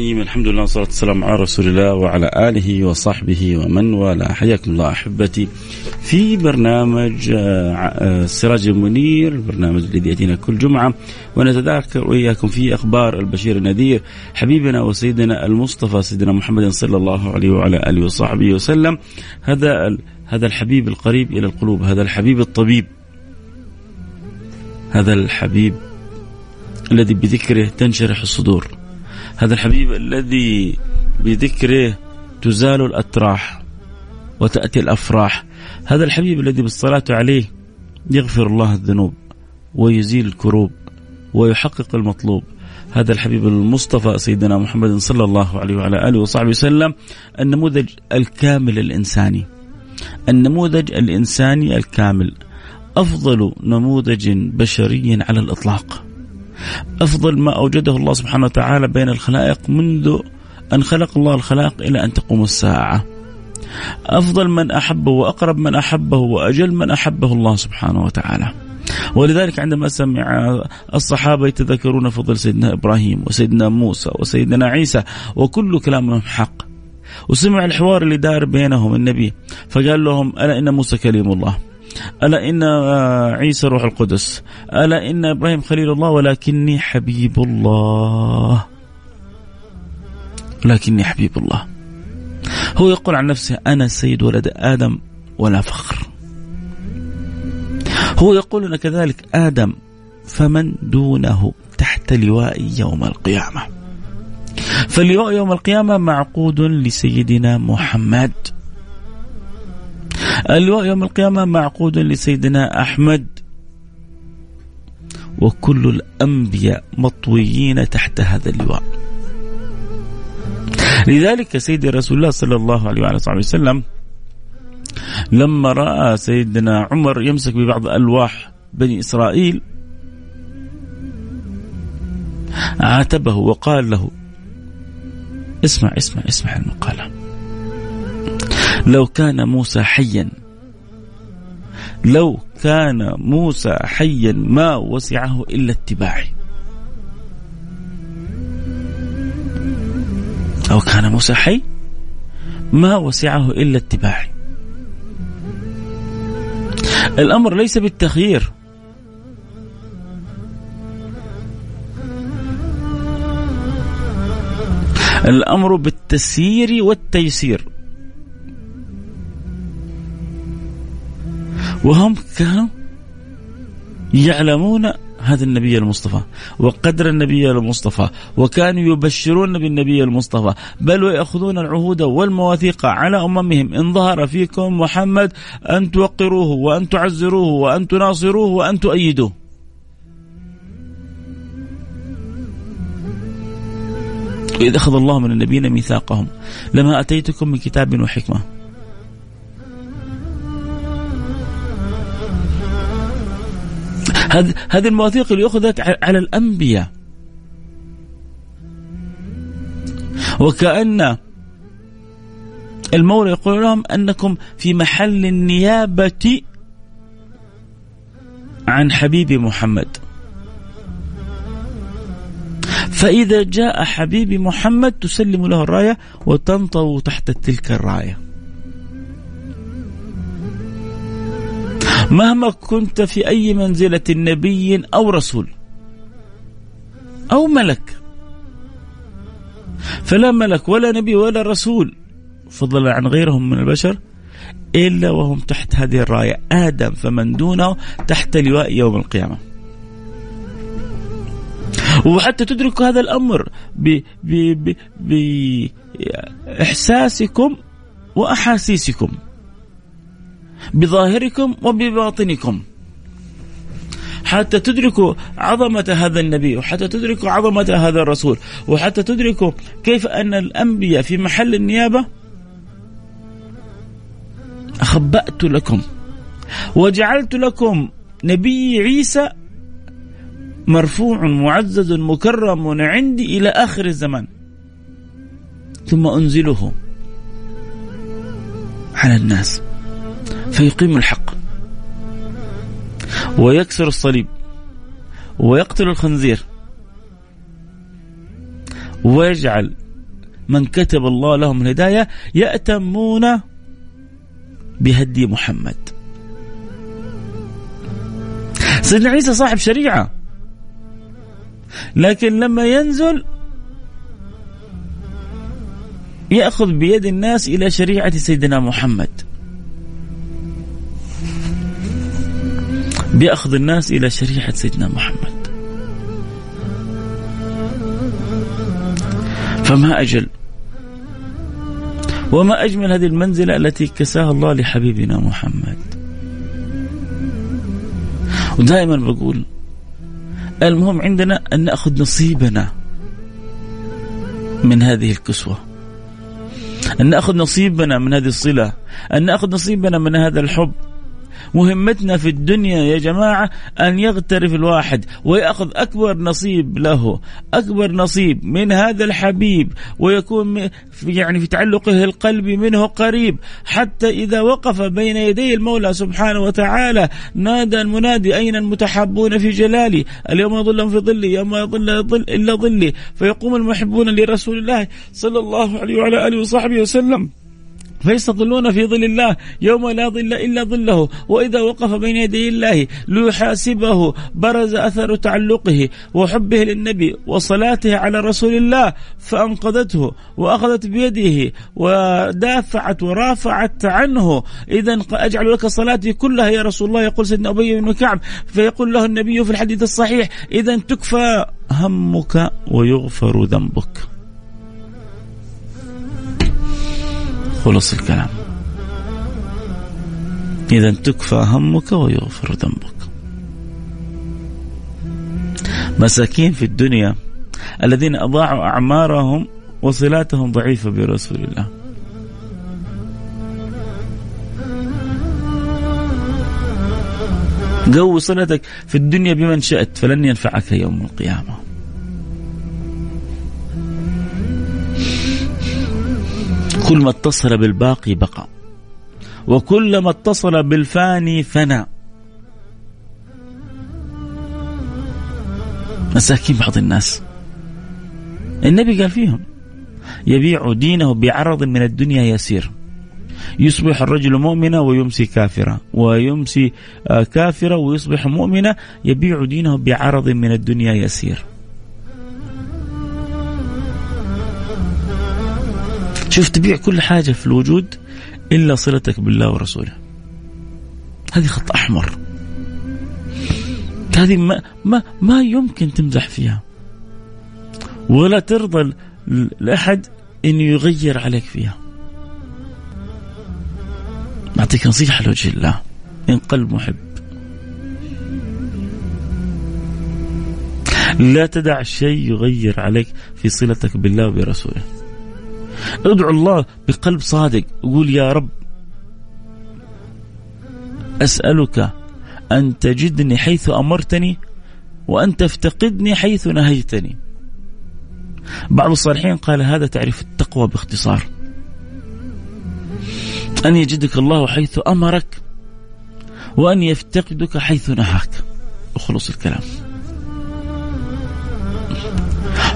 الرحيم. الحمد لله والصلاة والسلام على رسول الله وعلى آله وصحبه ومن والاه. حياكم الله أحبتي. في برنامج آه، آه، السراج المنير البرنامج الذي يأتينا كل جمعة ونتذاكر وإياكم في أخبار البشير النذير. حبيبنا وسيدنا المصطفى سيدنا محمد صلى الله عليه وعلى آله وصحبه وسلم. هذا هذا الحبيب القريب إلى القلوب هذا الحبيب الطبيب. هذا الحبيب الذي بذكره تنشرح الصدور. هذا الحبيب الذي بذكره تزال الأتراح وتأتي الأفراح. هذا الحبيب الذي بالصلاة عليه يغفر الله الذنوب ويزيل الكروب ويحقق المطلوب. هذا الحبيب المصطفى سيدنا محمد صلى الله عليه وعلى آله وصحبه وسلم النموذج الكامل الإنساني. النموذج الإنساني الكامل. أفضل نموذج بشري على الإطلاق. أفضل ما أوجده الله سبحانه وتعالى بين الخلائق منذ أن خلق الله الخلائق إلى أن تقوم الساعة. أفضل من أحبه وأقرب من أحبه وأجل من أحبه الله سبحانه وتعالى. ولذلك عندما سمع الصحابة يتذكرون فضل سيدنا إبراهيم وسيدنا موسى وسيدنا عيسى وكل كلامهم حق. وسمع الحوار اللي دار بينهم النبي فقال لهم ألا إن موسى كليم الله. ألا إن عيسى روح القدس. ألا إن إبراهيم خليل الله ولكني حبيب الله. ولكني حبيب الله. هو يقول عن نفسه أنا سيد ولد آدم ولا فخر. هو يقول لنا كذلك آدم فمن دونه تحت لوائي يوم القيامة. فاللواء يوم القيامة معقود لسيدنا محمد. اللواء يوم القيامة معقود لسيدنا أحمد. وكل الأنبياء مطويين تحت هذا اللواء. لذلك سيدي رسول الله صلى الله عليه وعلى صحبه وسلم لما رأى سيدنا عمر يمسك ببعض ألواح بني إسرائيل عاتبه وقال له اسمع اسمع اسمع المقالة. لو كان موسى حيا لو كان موسى حيا ما وسعه إلا اتباعي. لو كان موسى حي ما وسعه إلا اتباعي. الأمر ليس بالتخيير. الأمر بالتسيير والتيسير. وهم كانوا يعلمون هذا النبي المصطفى وقدر النبي المصطفى وكانوا يبشرون بالنبي المصطفى بل ويأخذون العهود والمواثيق على أممهم. إن ظهر فيكم محمد أن توقروه وأن تعزروه وأن تناصروه وأن تؤيدوه. وإذ أخذ الله من النبيين ميثاقهم لما أتيتكم من كتاب وحكمة هذه المواثيق اللي أخذت على الأنبياء. وكأن المولى يقول لهم أنكم في محل النيابة عن حبيب محمد. فإذا جاء حبيب محمد تسلم له الراية وتنطو تحت تلك الراية. مهما كنت في أي منزلة نبي أو رسول أو ملك فلا ملك ولا نبي ولا رسول فضلا عن غيرهم من البشر إلا وهم تحت هذه الراية. آدم فمن دونه تحت لواء يوم القيامة. وحتى تدركوا هذا الأمر بإحساسكم وأحاسيسكم. بظاهركم وبباطنكم. حتى تدركوا عظمة هذا النبي وحتى تدركوا عظمة هذا الرسول وحتى تدركوا كيف أن الأنبياء في محل النيابة خبأت لكم وجعلت لكم نبي عيسى مرفوع معزز مكرم عندي إلى آخر الزمان. ثم أنزله على الناس. فيقيم الحق ويكسر الصليب ويقتل الخنزير ويجعل من كتب الله لهم الهداية يأتمون بهدي محمد. سيدنا عيسى صاحب شريعة لكن لما ينزل يأخذ بيد الناس إلى شريعة سيدنا محمد. بيأخذ الناس إلى شريعة سيدنا محمد. فما أجل وما أجمل هذه المنزلة التي كساها الله لحبيبنا محمد. ودائما بقول المهم عندنا أن نأخذ نصيبنا من هذه الكسوة. أن نأخذ نصيبنا من هذه الصلة. أن نأخذ نصيبنا من هذا الحب. مهمتنا في الدنيا يا جماعة أن يغترف الواحد ويأخذ أكبر نصيب له أكبر نصيب من هذا الحبيب ويكون في يعني في تعلقه القلبي منه قريب. حتى إذا وقف بين يدي المولى سبحانه وتعالى نادى المنادي أين المتحبون في جلالي؟ اليوم يظلهم في ظلي يوم يظل ظل إلا ظلي. فيقوم المحبون لرسول الله صلى الله عليه وعلى آله وصحبه وسلم. فيستظلون في ظل الله يوم لا ظل إلا ظله. وإذا وقف بين يدي الله ليحاسبه برز أثر تعلقه وحبه للنبي وصلاته على رسول الله فأنقذته وأخذت بيده ودافعت ورافعت عنه. اذا أجعل لك صلاتي كلها يا رسول الله يقول سيدنا أبي بن كعب. فيقول له النبي في الحديث الصحيح اذا تكفى همك ويغفر ذنبك. خلص الكلام. إذا تكفى همك ويغفر ذنبك. مساكين في الدنيا الذين أضاعوا أعمارهم وصلاتهم ضعيفة برسول الله. قو صلتك في الدنيا بمن شئت فلن ينفعك يوم القيامة. كل ما اتصل بالباقي بقى وكلما اتصل بالفاني فنى. مساكين بعض الناس. النبي قال فيهم يبيع دينه بعرض من الدنيا يسير. يصبح الرجل مؤمنا ويمسي كافرا ويمسي آه، كافرا ويصبح مؤمنا يبيع دينه بعرض من الدنيا يسير. شوف تبيع كل حاجة في الوجود إلا صلتك بالله ورسوله. هذه خط أحمر. هذه ما, ما, ما يمكن تمزح فيها. ولا ترضى لأحد أن يغير عليك فيها. أعطيك نصيحة لوجه الله. إن قلب محب. لا تدع شيء يغير عليك في صلتك بالله وبرسوله ادعو الله بقلب صادق قول يا رب أسألك أن تجدني حيث أمرتني وأن تفتقدني حيث نهيتني. بعض الصالحين قال هذا تعريف التقوى باختصار. أن يجدك الله حيث أمرك وأن يفتقدك حيث نهاك. اخلص الكلام.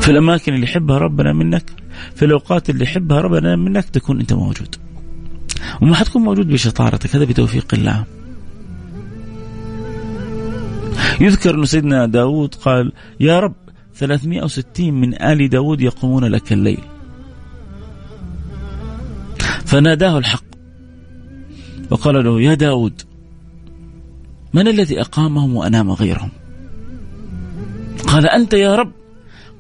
في الأماكن اللي يحبها ربنا منك في الأوقات اللي يحبها ربنا منك تكون أنت موجود. وما حتكون موجود بشطارتك هذا بتوفيق الله. يذكر أن سيدنا داود قال يا رب 360 من آل داود يقومون لك الليل. فناداه الحق. وقال له يا داود من الذي أقامهم وأنام غيرهم؟ قال أنت يا رب.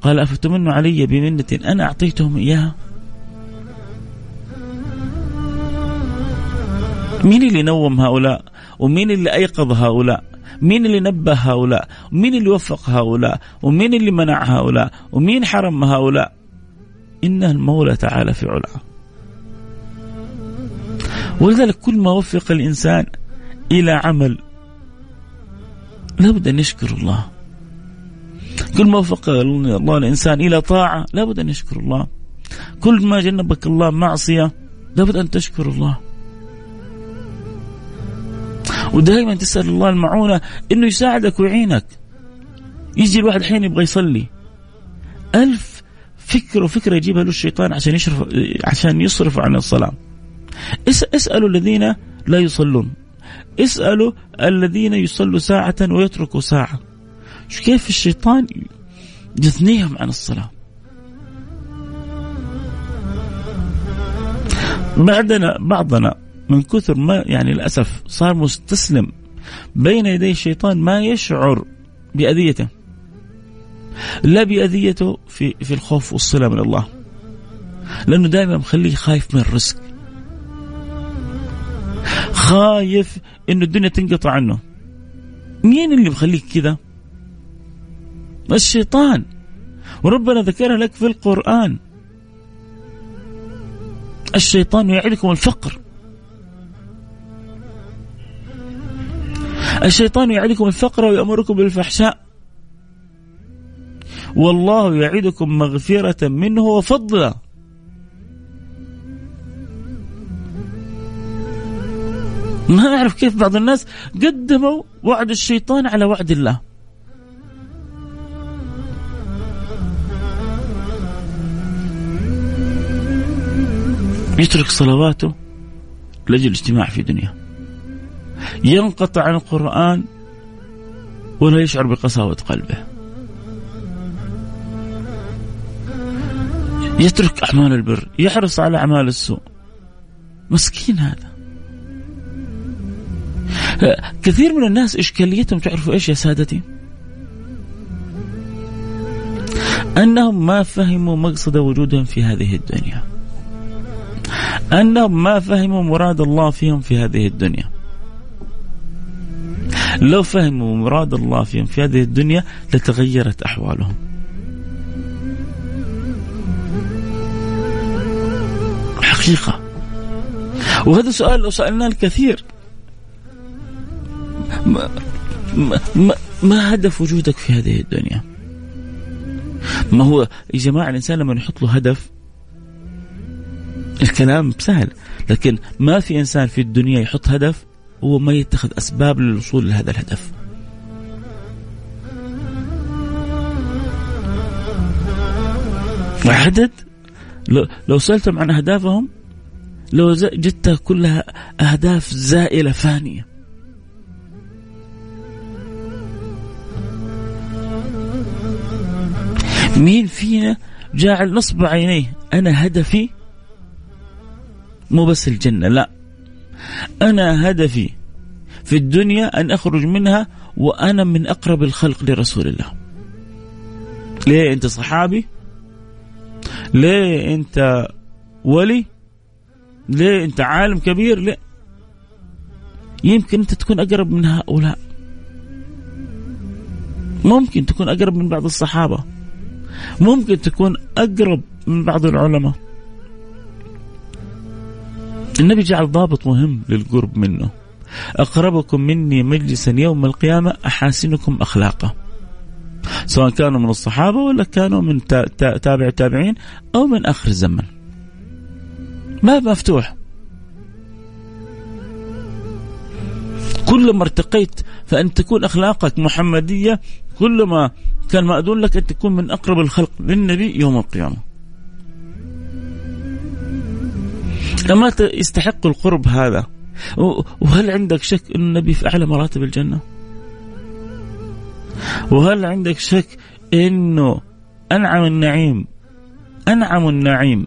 قال أفتمن علي بمنة أنا أعطيتهم إياها؟ مين اللي نوم هؤلاء؟ ومين اللي أيقظ هؤلاء؟ مين اللي نبه هؤلاء؟ ومين اللي وفق هؤلاء؟ ومين اللي منع هؤلاء؟ ومين حرم هؤلاء؟ إن المولى تعالى في علاه. ولذلك كل ما وفق الإنسان إلى عمل لابد أن يشكر الله. كل ما وفق الله الإنسان إلى طاعة لابد أن يشكر الله. كل ما جنبك الله معصية لابد أن تشكر الله. ودائما تسأل الله المعونة أنه يساعدك ويعينك. يجي الواحد حين يبغى يصلي. ألف فكرة وفكرة يجيبها له الشيطان عشان يشرف عشان يصرف عن الصلاة. اسألوا الذين لا يصلون. اسألوا الذين يصلوا ساعة ويتركوا ساعة. شو كيف الشيطان يثنيهم عن الصلاة؟ بعدنا بعضنا من كثر ما يعني للأسف صار مستسلم بين يدي الشيطان ما يشعر بأذيته. لا بأذيته في في الخوف والصلة من الله. لأنه دائما مخليه خايف من الرزق. خايف إنه الدنيا تنقطع عنه. مين اللي مخليك كذا؟ الشيطان. وربنا ذكرها لك في القرآن. الشيطان يعدكم الفقر. الشيطان يعدكم الفقر ويأمركم بالفحشاء. والله يعدكم مغفرة منه وفضلا. ما أعرف كيف بعض الناس قدموا وعد الشيطان على وعد الله. يترك صلواته لأجل الاجتماع في دنيا. ينقطع عن القرآن ولا يشعر بقساوة قلبه. يترك أعمال البر يحرص على أعمال السوء. مسكين هذا. كثير من الناس إشكاليتهم تعرفوا إيش يا سادتي؟ أنهم ما فهموا مقصد وجودهم في هذه الدنيا. أنهم ما فهموا مراد الله فيهم في هذه الدنيا. لو فهموا مراد الله فيهم في هذه الدنيا لتغيرت أحوالهم. حقيقة. وهذا سؤال لو سألناه الكثير. ما, ما, ما هدف وجودك في هذه الدنيا؟ ما هو يا جماعة الإنسان لما يحط له هدف الكلام سهل. لكن ما في إنسان في الدنيا يحط هدف هو ما يتخذ أسباب للوصول لهذا الهدف. عدد لو سألتم عن أهدافهم لو جدتها كلها أهداف زائلة فانية. مين فينا جاعل نصب عينيه؟ أنا هدفي مو بس الجنة لا. أنا هدفي في الدنيا أن أخرج منها وأنا من أقرب الخلق لرسول الله. ليه أنت صحابي؟ ليه أنت ولي؟ ليه أنت عالم كبير؟ ليه؟ يمكن أنت تكون أقرب من هؤلاء. ممكن تكون أقرب من بعض الصحابة. ممكن تكون أقرب من بعض العلماء. النبي جعل ضابط مهم للقرب منه. أقربكم مني مجلسا يوم القيامة أحاسنكم أخلاقا سواء كانوا من الصحابة ولا كانوا من تابع التابعين أو من آخر الزمن. باب مفتوح؟ كلما ارتقيت فأن تكون أخلاقك محمدية كلما كان مأذون لك أن تكون من أقرب الخلق للنبي يوم القيامة. أما يستحق القرب هذا وهل عندك شك أن النبي في أعلى مراتب الجنة وهل عندك شك إنه أنعم النعيم أنعم النعيم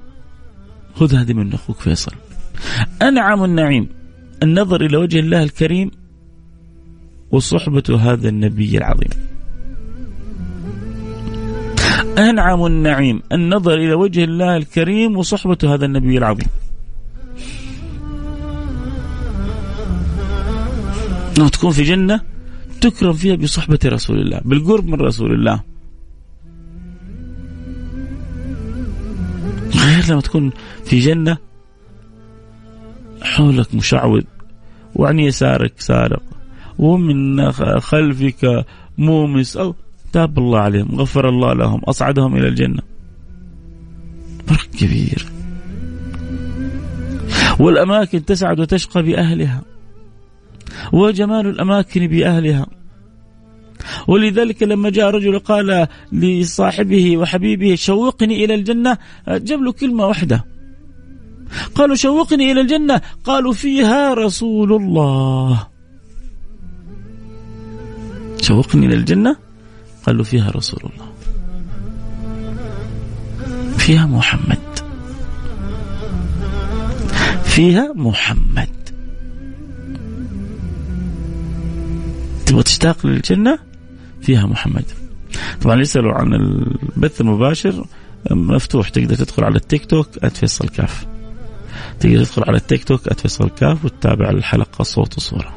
خذ هذه من أخوك فيصل أنعم النعيم النظر إلى وجه الله الكريم وصحبة هذا النبي العظيم. أنعم النعيم النظر إلى وجه الله الكريم وصحبة هذا النبي العظيم. أنه تكون في جنة تكرم فيها بصحبة رسول الله بالقرب من رسول الله. غير لما تكون في جنة حولك مشعوذ وعن يسارك سارق ومن خلفك مومس أو تاب الله عليهم غفر الله لهم أصعدهم إلى الجنة. فرق كبير. والأماكن تسعد وتشقى بأهلها. وجمال الأماكن بأهلها. ولذلك لما جاء رجل قال لصاحبه وحبيبه شوقني إلى الجنة. جاب له كلمة واحدة. قالوا شوقني إلى الجنة. قالوا فيها رسول الله. شوقني إلى الجنة؟ قالوا فيها رسول الله. فيها محمد. فيها محمد. تبغى تشتاق للجنة فيها محمد. طبعا يسألوا عن البث المباشر مفتوح تقدر تدخل على التيك توك @فيصل كاف. تقدر تدخل على التيك توك @فيصل كاف وتتابع الحلقة صوت وصورة.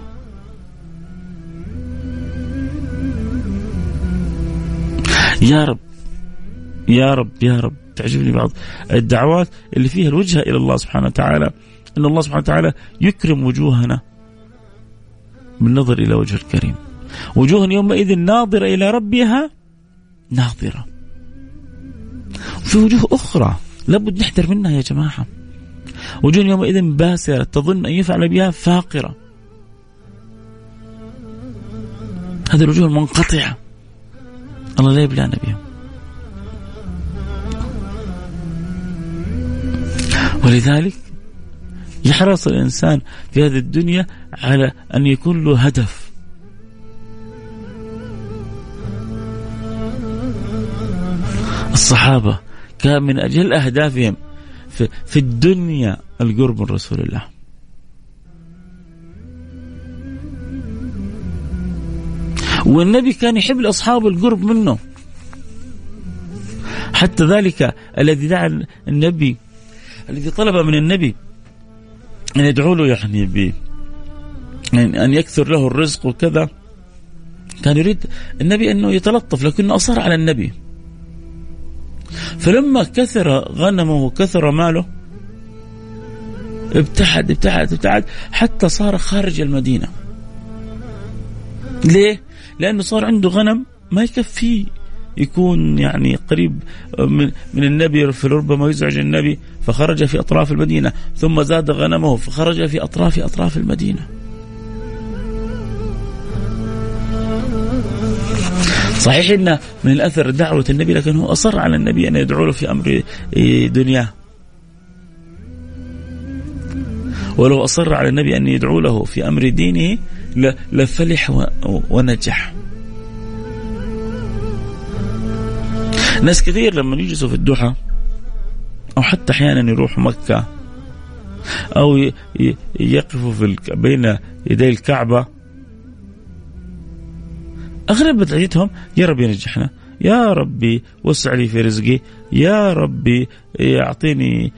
يا رب يا رب يا رب تعجبني بعض الدعوات اللي فيها الوجهة إلى الله سبحانه وتعالى. أن الله سبحانه وتعالى يكرم وجوهنا بالنظر إلى وجه الكريم. وجوه يومئذ ناظرة إلى ربها ناظرة. في وجوه أخرى لابد نحذر منها يا جماعة. وجوه يومئذ باسرة تظن أن يفعل بها فاقرة. هذه الوجوه المنقطعة. الله لا يبلانا بهم ولذلك يحرص الإنسان في هذه الدنيا على أن يكون له هدف. الصحابة كان من أجل أهدافهم في, الدنيا القرب من رسول الله. والنبي كان يحب لأصحابه القرب منه. حتى ذلك الذي دعا النبي الذي طلب من النبي أن يدعو له يعني ب أن يكثر له الرزق وكذا. كان يريد النبي أنه يتلطف لكنه أصر على النبي. فلما كثر غنمه وكثر ماله ابتعد ابتعد ابتعد حتى صار خارج المدينة. ليه؟ لأنه صار عنده غنم ما يكفيه. يكون يعني قريب من, من النبي فربما يزعج النبي فخرج في أطراف المدينة ثم زاد غنمه فخرج في أطراف أطراف المدينة صحيح إن من الأثر دعوة النبي لكن هو أصر على النبي أن يدعو له في أمر دنياه. ولو أصر على النبي أن يدعو له في أمر دينه لفلح ونجح. ناس كثير لما يجلسوا في الدحى أو حتى أحيانا يروحوا مكة أو يقفوا في بين يدي الكعبة. اغلب بدعيتهم يا رب ينجحنا يا ربي وسع لي في رزقي يا ربي يعطيني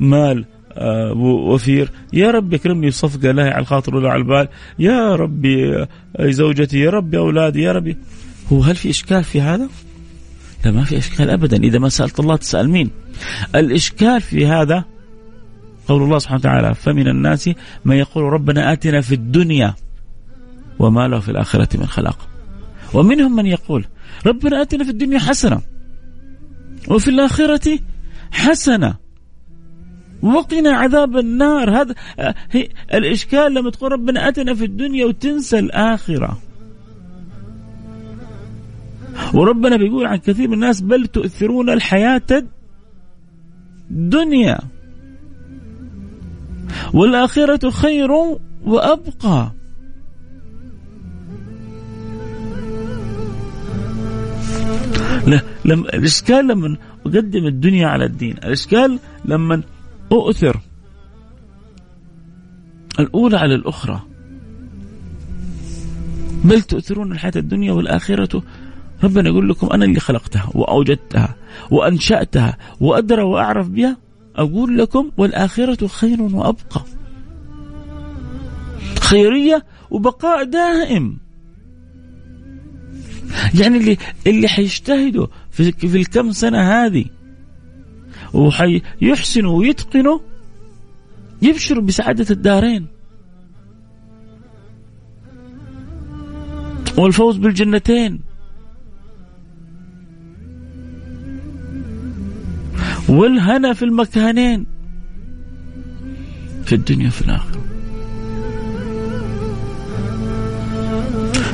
مال آه، وفير يا رب اكرمني بصفقة لا على الخاطر ولا على البال يا ربي زوجتي يا ربي أولادي يا ربي. هو هل في إشكال في هذا؟ لا ما في إشكال ابدا. إذا ما سألت الله تسأل مين؟ الإشكال في هذا قول الله سبحانه وتعالى فمن الناس من يقول ربنا آتنا في الدنيا وما له في الآخرة من خلاق. ومنهم من يقول ربنا آتنا في الدنيا حسنة وفي الآخرة حسنة. وقنا عذاب النار. هذا هي الإشكال لما تقول ربنا آتنا في الدنيا وتنسى الآخرة. وربنا بيقول عن كثير من الناس بل تؤثرون الحياة الدنيا. والآخرة خير وأبقى. لا لما الإشكال لما أقدم الدنيا على الدين، الإشكال لما أؤثر. الأولى على الأخرى. بل تؤثرون الحياة الدنيا والآخرة ربنا يقول لكم أنا اللي خلقتها وأوجدتها وأنشأتها وأدرى وأعرف بها أقول لكم والآخرة خير وأبقى. خيرية وبقاء دائم. يعني اللي اللي حيجتهدوا في, في الكم سنة هذه وحيحسنوا ويتقنوا يبشروا بسعادة الدارين والفوز بالجنتين والهنا في المكانين. في الدنيا وفي الآخرة.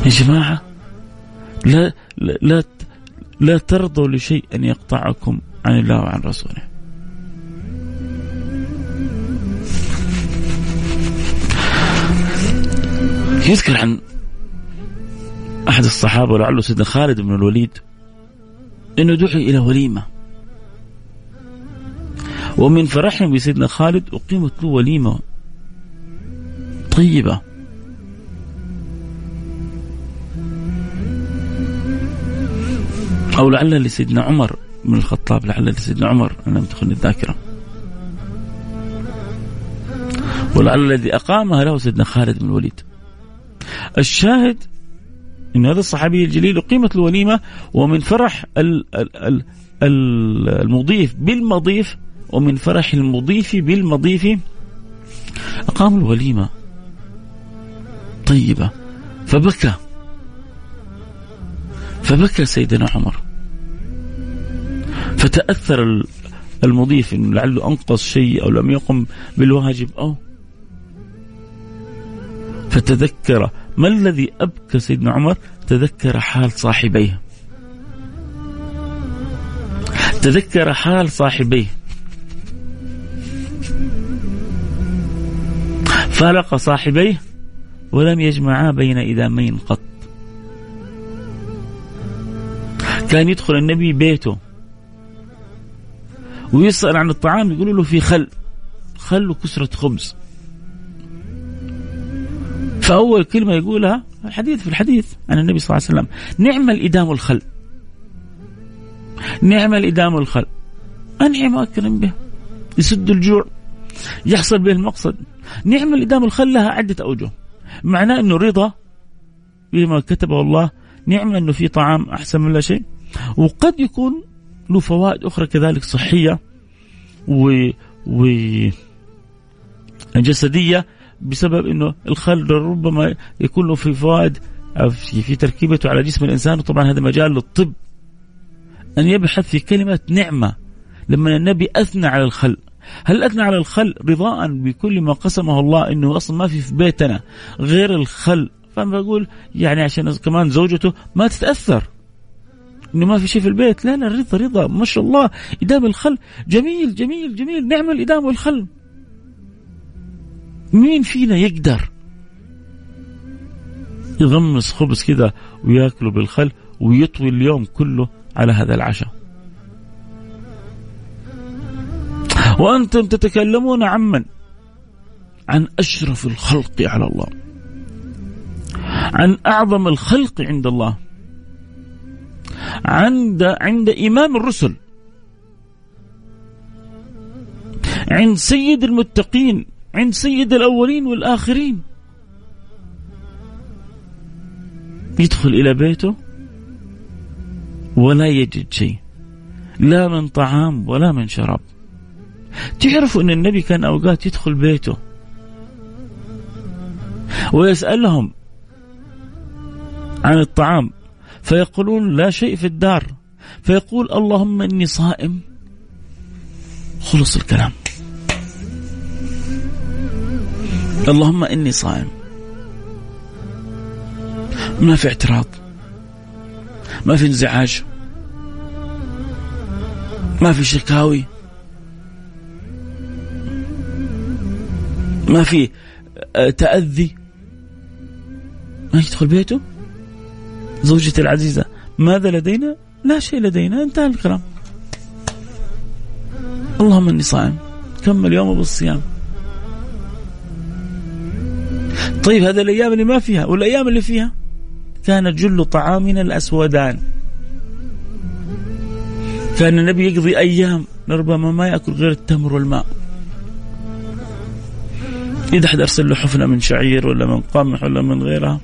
يا جماعة لا لا لا, ترضوا لشيء أن يقطعكم عن الله وعن رسوله. يذكر عن أحد الصحابة ولعله سيدنا خالد بن الوليد أنه دعي إلى وليمة. ومن فرحهم بسيدنا خالد أقيمت له وليمة طيبة. أو لعل لسيدنا عمر بن الخطاب لعل لسيدنا عمر أن لم تخن الذاكرة. ولعل الذي أقامها له سيدنا خالد بن الوليد. الشاهد أن هذا الصحابي الجليل أقيمت الوليمة ومن فرح المضيف بالمضيف ومن فرح المضيف بالمضيف أقام الوليمة طيبة فبكى فبكى سيدنا عمر فتأثر المضيف لعله أنقص شيء أو لم يقم بالواجب أو فتذكر ما الذي أبكى سيدنا عمر؟ تذكر حال صاحبيه. تذكر حال صاحبيه. فارق صاحبيه ولم يجمعا بين إدامين قط. كان يدخل النبي بيته ويسأل عن الطعام يقولوا له في خل خل وكسرة خبز. فأول كلمة يقولها الحديث في الحديث عن النبي صلى الله عليه وسلم نعم الإدام الخل. نعم الإدام الخل. أنعم أكرم به. يسد الجوع. يحصل به المقصد. نعم الإدام الخل لها عدة أوجه. معناه أنه رضا بما كتبه الله نعم أنه في طعام أحسن من لا شيء. وقد يكون له فوائد أخرى كذلك صحية و, و جسدية بسبب أنه الخل ربما يكون له في فوائد في, في تركيبته على جسم الإنسان. وطبعا هذا مجال للطب. أن يبحث في كلمة نعمة. لما النبي أثنى على الخل. هل أثنى على الخل رضاء بكل ما قسمه الله أنه أصلا ما في في بيتنا غير الخل؟ فأنا بقول يعني عشان كمان زوجته ما تتأثر. إنه ما في شيء في البيت. لا لا رضا رضا. ما شاء الله. إدام الخل. جميل جميل جميل. نعم الإدام والخل. مين فينا يقدر يغمس خبز كذا وياكله بالخل ويطوي اليوم كله على هذا العشاء؟ وأنتم تتكلمون عن من؟ عن أشرف الخلق على الله. عن أعظم الخلق عند الله. عند عند إمام الرسل. عند سيد المتقين عند سيد الأولين والآخرين. يدخل إلى بيته ولا يجد شيء. لا من طعام ولا من شراب. تعرفوا أن النبي كان أوقات يدخل بيته ويسألهم عن الطعام فيقولون لا شيء في الدار فيقول اللهم إني صائم. خلص الكلام. اللهم إني صائم. ما في اعتراض. ما في انزعاج. ما في شكاوي. ما في آه، تأذي. ما يدخل بيته؟ زوجتي العزيزة ماذا لدينا؟ لا شيء لدينا. انتهى الكلام. اللهم إني صائم. كمل يومه بالصيام؟ طيب هذه الأيام اللي ما فيها والأيام اللي فيها كان جل طعامنا الأسودان. كان النبي يقضي أيام ربما ما يأكل غير التمر والماء. اذا احد أرسل له حفنة من شعير ولا من قمح ولا من غيرها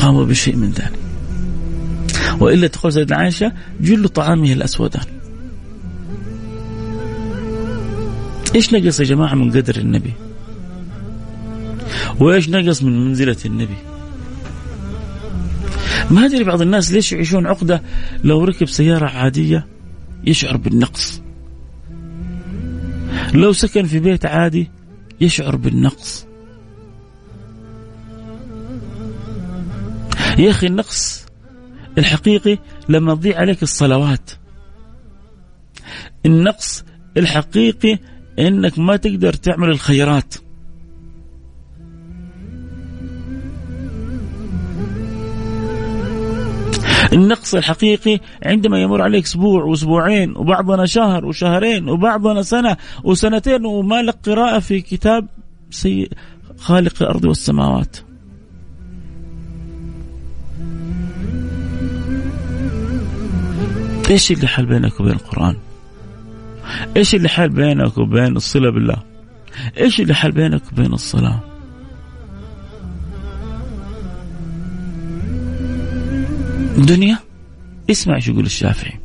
قاموا بشيء من ذلك وإلا تقول سيدنا عائشة جل طعامه الأسودان إيش نقص يا جماعة من قدر النبي؟ وإيش نقص من منزلة النبي؟ ما أدري بعض الناس ليش يعيشون عقدة لو ركب سيارة عادية يشعر بالنقص. لو سكن في بيت عادي يشعر بالنقص. يا أخي النقص الحقيقي لما تضيع عليك الصلوات. النقص الحقيقي إنك ما تقدر تعمل الخيرات النقص الحقيقي عندما يمر عليك أسبوع وأسبوعين وبعضنا شهر وشهرين وبعضنا سنة وسنتين وما لك قراءة في كتاب سي خالق الأرض والسماوات. إيش اللي حل بينك وبين القرآن؟ إيش اللي حال بينك وبين الصلة بالله؟ إيش اللي حال بينك وبين الصلاة؟ دنيا اسمع إيش يقول الشافعي.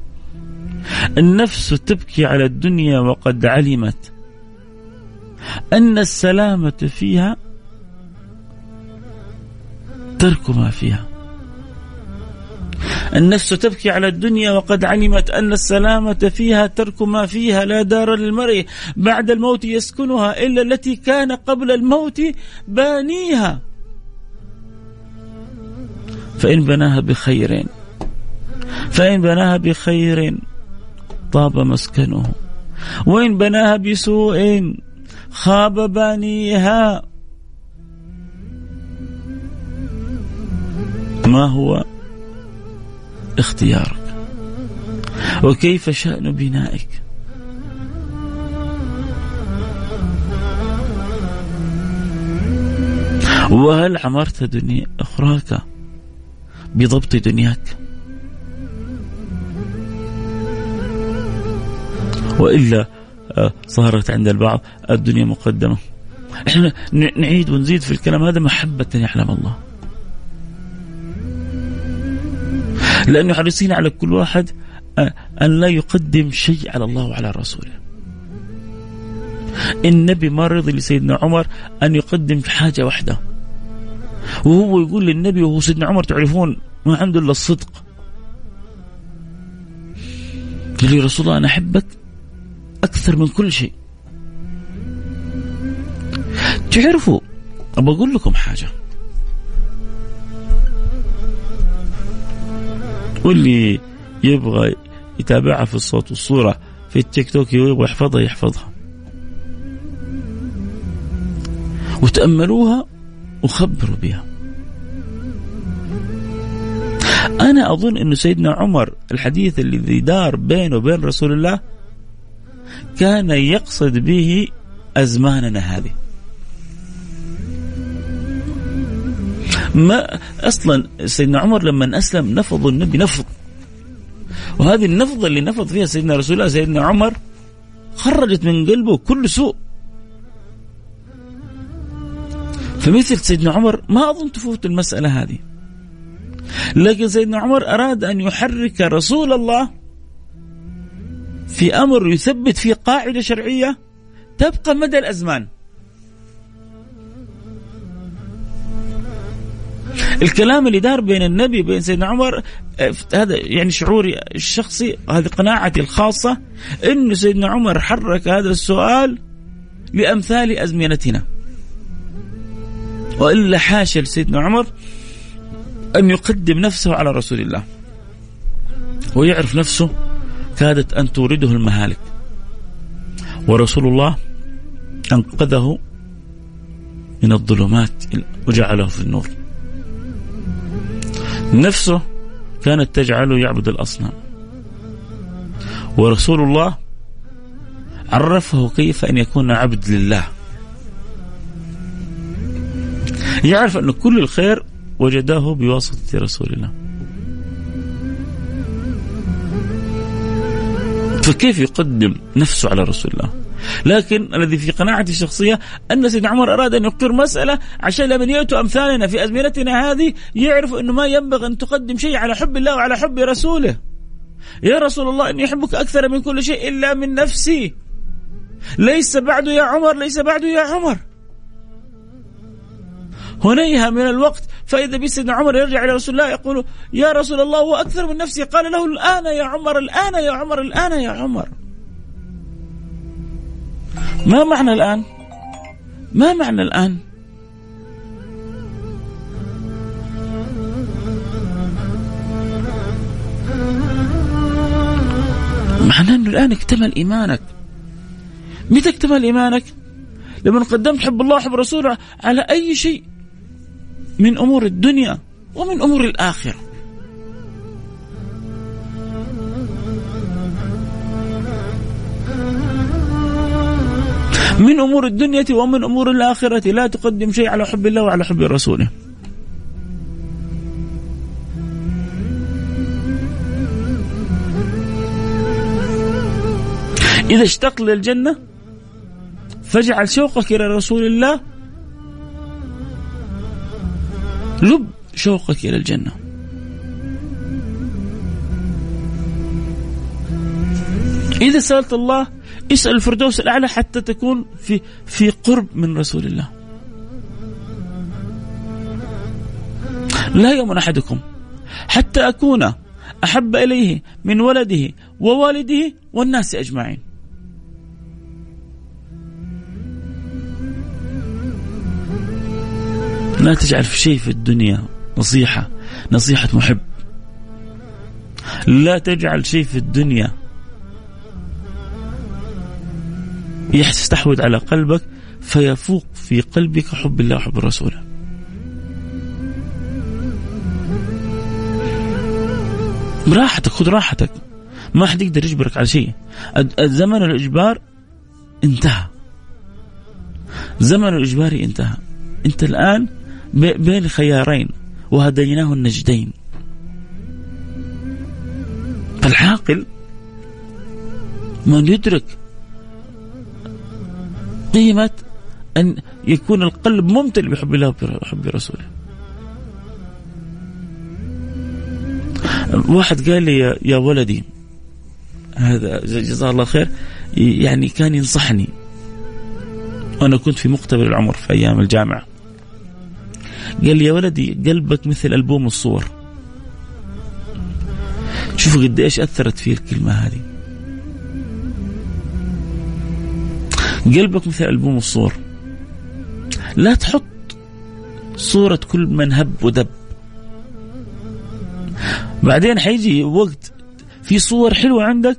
النفس تبكي على الدنيا وقد علمت. أن السلامة فيها ترك ما فيها. النفس تبكي على الدنيا وقد علمت. أن السلامة فيها ترك ما فيها. لا دار للمرء بعد الموت يسكنها إلا التي كان قبل الموت بانيها. فإن بناها بخير فإن بناها بخير طاب مسكنه. وإن بناها بسوء خاب بانيها. ما هو اختيارك؟ وكيف شأن بنائك؟ وهل عمرت دنيا أخراك؟ بضبط دنياك. وإلا آه، صارت عند البعض الدنيا مقدمة. إحنا نعيد ونزيد في الكلام هذا محبة يعلم الله. لأنه حريصين على كل واحد أن لا يقدم شيء على الله وعلى رسوله. النبي ما رضي لسيدنا عمر أن يقدم حاجة واحدة وهو يقول للنبي وهو سيدنا عمر تعرفون ما عنده إلا الصدق. قال لي رسول الله أنا أحبك أكثر من كل شيء. تعرفوا أبغى أقول لكم حاجة. واللي يبغى يتابعها في الصوت والصورة في التيك توك ويبغى يحفظها يحفظها. وتأملوها وخبروا بها. أنا أظن أن سيدنا عمر الحديث الذي دار بينه وبين رسول الله كان يقصد به أزماننا هذه. ما أصلا سيدنا عمر لما أسلم نفض النبي نفض. وهذه النفضه اللي نفض فيها سيدنا رسول الله سيدنا عمر خرجت من قلبه كل سوء. فمثل سيدنا عمر ما اظن تفوت المسألة هذه. لكن سيدنا عمر أراد أن يحرك رسول الله في أمر يثبت فيه قاعدة شرعية تبقى مدى الأزمان. الكلام اللي دار بين النبي وبين سيدنا عمر هذا يعني شعوري الشخصي هذه قناعتي الخاصة أن سيدنا عمر حرك هذا السؤال لأمثال أزمنتنا. وإلا حاشا لسيدنا عمر أن يقدم نفسه على رسول الله. ويعرف نفسه كادت أن تورده المهالك. ورسول الله أنقذه من الظلمات وجعله في النور. نفسه كانت تجعله يعبد الأصنام. ورسول الله عرفه كيف أن يكون عبد لله. يعرف أن كل الخير وجداه بواسطة رسول الله. فكيف يقدم نفسه على رسول الله؟ لكن الذي في قناعتي الشخصية أن سيدنا عمر أراد أن يقر مسألة عشان لمن يأتوا أمثالنا في أزمنتنا هذه يعرفوا أنه ما ينبغي أن تقدم شيء على حب الله وعلى حب رسوله. يا رسول الله إني أحبك أكثر من كل شيء إلا من نفسي. ليس بعد يا عمر ليس بعد يا عمر. هنيها من الوقت. فإذا بسيدنا عمر يرجع إلى رسول الله يقول يا رسول الله هو أكثر من نفسي. قال له الآن يا عمر الآن يا عمر الآن يا عمر. ما معنى الآن؟ ما معنى الآن؟ معناه أنه الآن اكتمل إيمانك. متى اكتمل إيمانك؟ لما قدمت حب الله وحب رسوله على أي شيء؟ من أمور الدنيا ومن أمور الآخرة. من أمور الدنيا ومن أمور الآخرة لا تقدم شيء على حب الله وعلى حب رسوله. إذا اشتقت للجنة فاجعل شوقك إلى رسول الله لب شوقك إلى الجنة. إذا سألت الله اسأل الفردوس الأعلى حتى تكون في في قرب من رسول الله. لا يؤمن أحدكم حتى أكون أحب إليه من ولده ووالده والناس أجمعين. لا تجعل في شيء في الدنيا نصيحة نصيحة محب. لا تجعل شيء في الدنيا يستحوذ على قلبك فيفوق في قلبك حب الله وحب رسوله. راحتك خذ راحتك. ما حد يقدر يجبرك على شيء. زمن الإجبار انتهى. زمن الإجباري انتهى. أنت الآن بين خيارين وهديناه النجدين. فالعاقل من يدرك قيمة أن يكون القلب ممتلئ بحب الله وحب رسوله. واحد قال لي يا ولدي هذا جزاه الله خير يعني كان ينصحني. وأنا كنت في مقتبل العمر في أيام الجامعة. قال لي يا ولدي قلبك مثل ألبوم الصور. شوفوا قد إيش أثرت فيه الكلمة هذه. قلبك مثل ألبوم الصور. لا تحط صورة كل من هب ودب. بعدين حيجي وقت في صور حلوة عندك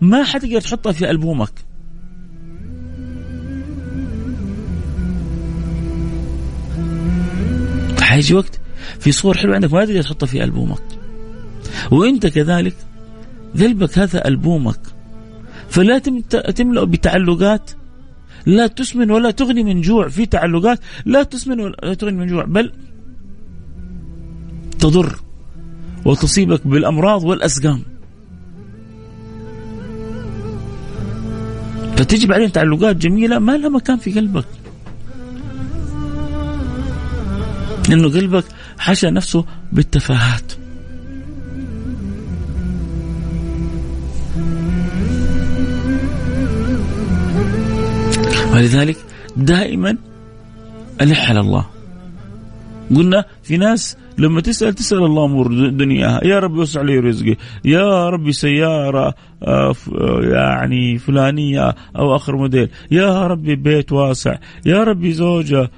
ما حتقدر تحطها في ألبومك. حيجي وقت في صور حلوة عندك ما تقدر تحطها في ألبومك. وأنت كذلك قلبك هذا ألبومك. فلا تملأ بتعلقات. لا تسمن ولا تغني من جوع في تعلقات. لا تسمن ولا تغني من جوع بل تضر وتصيبك بالأمراض والأسقام. فتجي بعدين تعلقات جميلة ما لها مكان في قلبك. لأنه قلبك حشى نفسه بالتفاهات. ولذلك دائما ألح على الله. قلنا في ناس لما تسأل تسأل الله أمور دنياها. يا رب يوسع لي رزقي. يا ربي سيارة آه، يعني فلانية أو آخر موديل. يا ربي بيت واسع. يا ربي زوجة آه،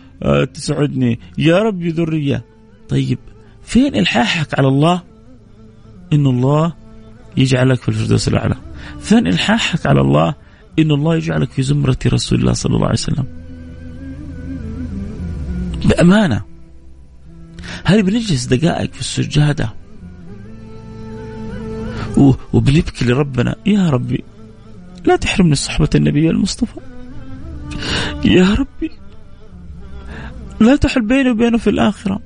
تسعدني. يا ربي ذرية. طيب فين إلحاحك على الله؟ إن الله يجعلك في الفردوس الأعلى. فين إلحاحك على الله؟ إن الله يجعلك في زمرة رسول الله صلى الله عليه وسلم. بأمانة. هل بنجلس دقائق في السجادة؟ وبنبكي لربنا. يا ربي لا تحرمني صحبة النبي المصطفى يا ربي. لا تحل بيني وبينه في الآخرة.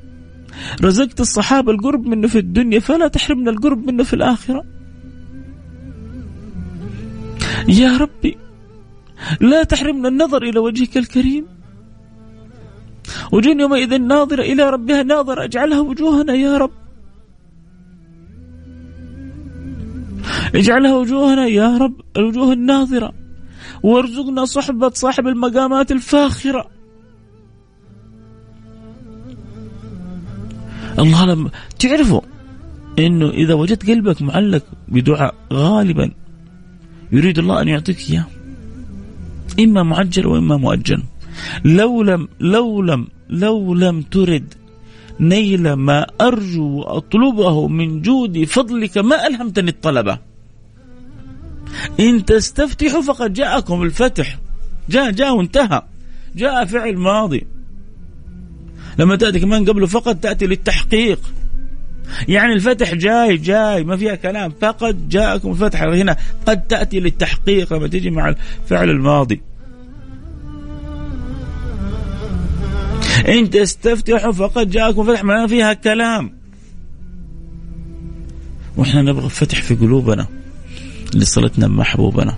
رزقت الصحابة القرب منه في الدنيا فلا تحرمنا القرب منه في الآخرة. يا ربي لا تحرمنا النظر إلى وجهك الكريم. وجوه يومئذ ناظرة إلى ربها ناظرة اجعلها وجوهنا يا رب. اجعلها وجوهنا يا رب الوجوه الناظرة. وارزقنا صحبة صاحب المقامات الفاخرة. الله لما تعرفوا إنه إذا وجدت قلبك معلق بدعاء غالبا يريد الله أن يعطيك إياه. إما معجل وإما مؤجل. لو لم لو لم لو لم ترد نيل ما أرجو وأطلبه من جود فضلك ما ألهمتني الطلبة. إن تستفتحوا فقد جاءكم الفتح. جاء جاء وانتهى. جاء فعل ماضي. لما تأتي كمان قبله فقط تأتي للتحقيق. يعني الفتح جاي جاي ما فيها كلام. فقد جاءكم الفتح. هنا قد تأتي للتحقيق لما تيجي مع الفعل الماضي. إن تستفتحوا فقد جاءكم فتح ما فيها كلام. وإحنا نبغى فتح في قلوبنا لصلتنا بمحبوبنا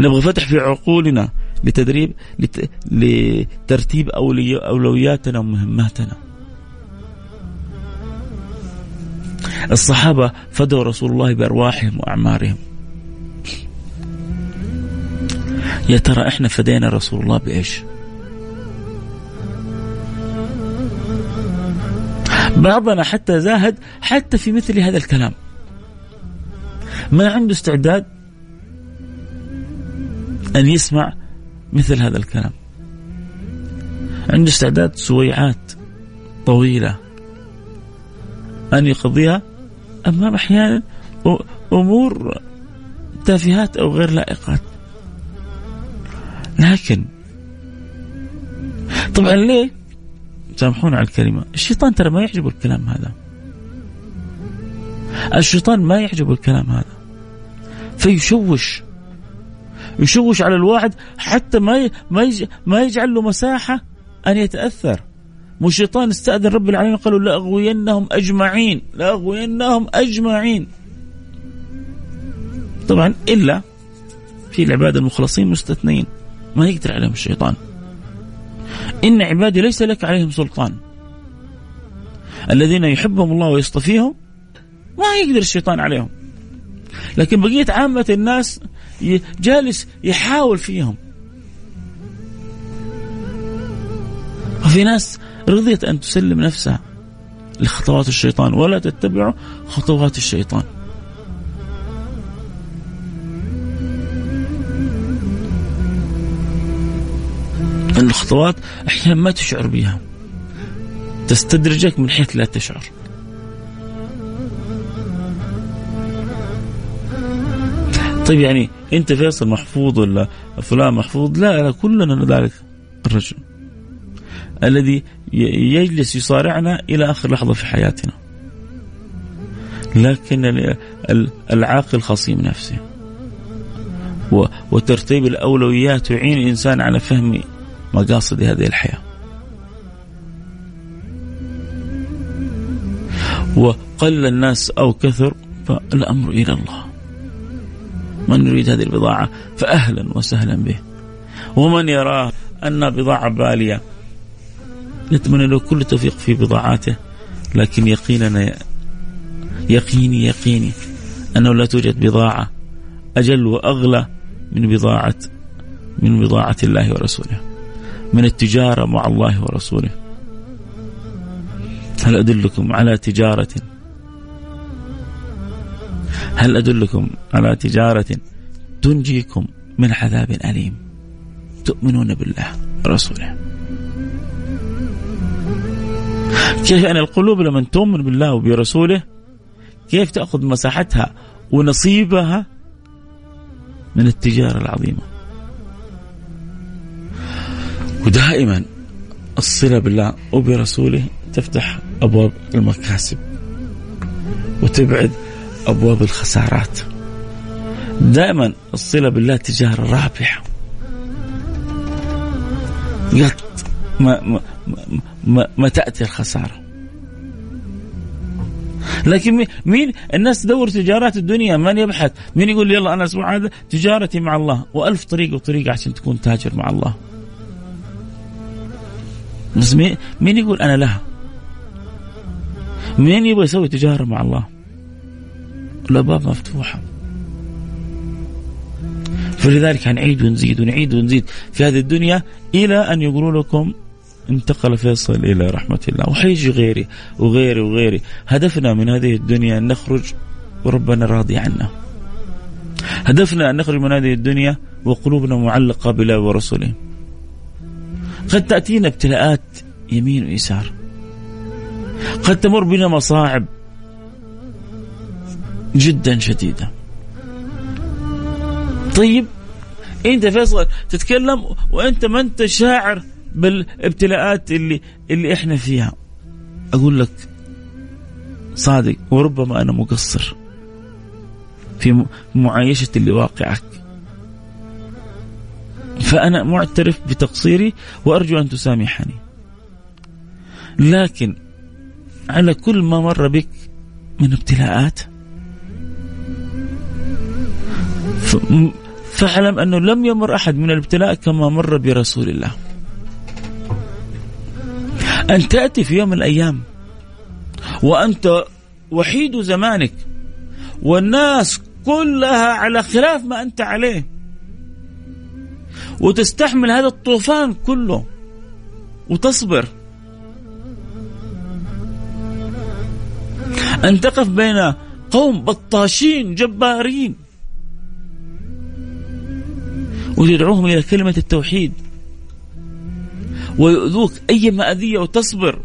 نبغى فتح في عقولنا. لتدريب لت... لترتيب أولي... أولوياتنا ومهماتنا. الصحابة فدوا رسول الله بأرواحهم وأعمارهم. يا ترى إحنا فدينا رسول الله بإيش؟ بعضنا حتى زاهد حتى في مثل هذا الكلام. ما عنده استعداد أن يسمع مثل هذا الكلام. عنده استعداد سويعات طويلة أن يقضيها أمام أحيانا أمور تافهات أو غير لائقات. لكن طبعا ليه؟ سامحونا على الكلمة. الشيطان ترى ما يعجبه الكلام هذا. الشيطان ما يعجبه الكلام هذا. فيشوش يشوش على الواحد حتى ما ما ما يجعل له مساحة أن يتأثر. مو الشيطان استأذن رب العالمين قالوا لأغوينهم أجمعين لأغوينهم أجمعين. طبعا إلا في العباد المخلصين مستثنين ما يقدر عليهم الشيطان. إن عبادي ليس لك عليهم سلطان. الذين يحبهم الله ويصطفيهم ما يقدر الشيطان عليهم. لكن بقية عامة الناس جالس يحاول فيهم. وفي ناس رضيت أن تسلم نفسها لخطوات الشيطان ولا تتبع خطوات الشيطان. الخطوات أحيانا ما تشعر بها. تستدرجك من حيث لا تشعر. طيب يعني أنت فيصل محفوظ ولا فلان محفوظ؟ لا لا كلنا ذلك الرجل الذي يجلس يصارعنا إلى آخر لحظة في حياتنا. لكن العاقل خصيم نفسه وترتيب الأولويات يعين الإنسان على فهم مقاصد هذه الحياة. وقل الناس أو كثر فالأمر إلى الله. من يريد هذه البضاعة فأهلا وسهلا به. ومن يراه أن بضاعة بالية نتمنى له كل توفيق في بضاعاته لكن يقيننا يقيني يقيني أنه لا توجد بضاعة أجل وأغلى من بضاعة من بضاعة الله ورسوله من التجارة مع الله ورسوله. هل أدلكم على تجارة هل أدلكم على تجارة تنجيكم من عذاب أليم؟ تؤمنون بالله ورسوله. كيف أن القلوب لما تؤمن بالله وبرسوله؟ كيف تأخذ مساحتها ونصيبها من التجارة العظيمة؟ ودائما الصلة بالله وبرسوله تفتح أبواب المكاسب وتبعد أبواب الخسارات. دائما الصلة بالله تجاره رابحه قط ما ما ما, ما تأتي الخسارة. لكن مين؟ الناس تدور تجارات الدنيا من يبحث؟ مين يقول يلا أنا الأسبوع هذا تجارتي مع الله. وألف طريقه وطريقه عشان تكون تاجر مع الله. بس مين يقول أنا لها مين يبغى يسوي تجارة مع الله؟ الابواب مفتوحة. فلذلك هنعيد ونزيد ونعيد ونزيد في هذه الدنيا إلى أن يقولوا لكم انتقل فيصل إلى رحمة الله. وحيجي غيري وغيري وغيري. هدفنا من هذه الدنيا أن نخرج وربنا راضي عنا. هدفنا أن نخرج من هذه الدنيا وقلوبنا معلقة بالله ورسوله قد تأتينا ابتلاءات يمين ويسار. قد تمر بنا مصاعب. جدا شديده طيب أنت فيصل تتكلم وأنت ما أنت شاعر بالابتلاءات اللي اللي إحنا فيها. أقول لك صادق وربما أنا مقصر في معايشة اللي واقعك. فأنا معترف بتقصيري وأرجو أن تسامحني. لكن على كل ما مر بك من ابتلاءات فاعلم أنه لم يمر أحد من الابتلاء كما مر برسول الله. أن تأتي في يوم من الأيام وأنت وحيد زمانك والناس كلها على خلاف ما أنت عليه وتستحمل هذا الطوفان كله وتصبر أن تقف بين قوم بطاشين جبارين وتدعوهم إلى كلمة التوحيد. ويؤذوك أي أذية وتصبر.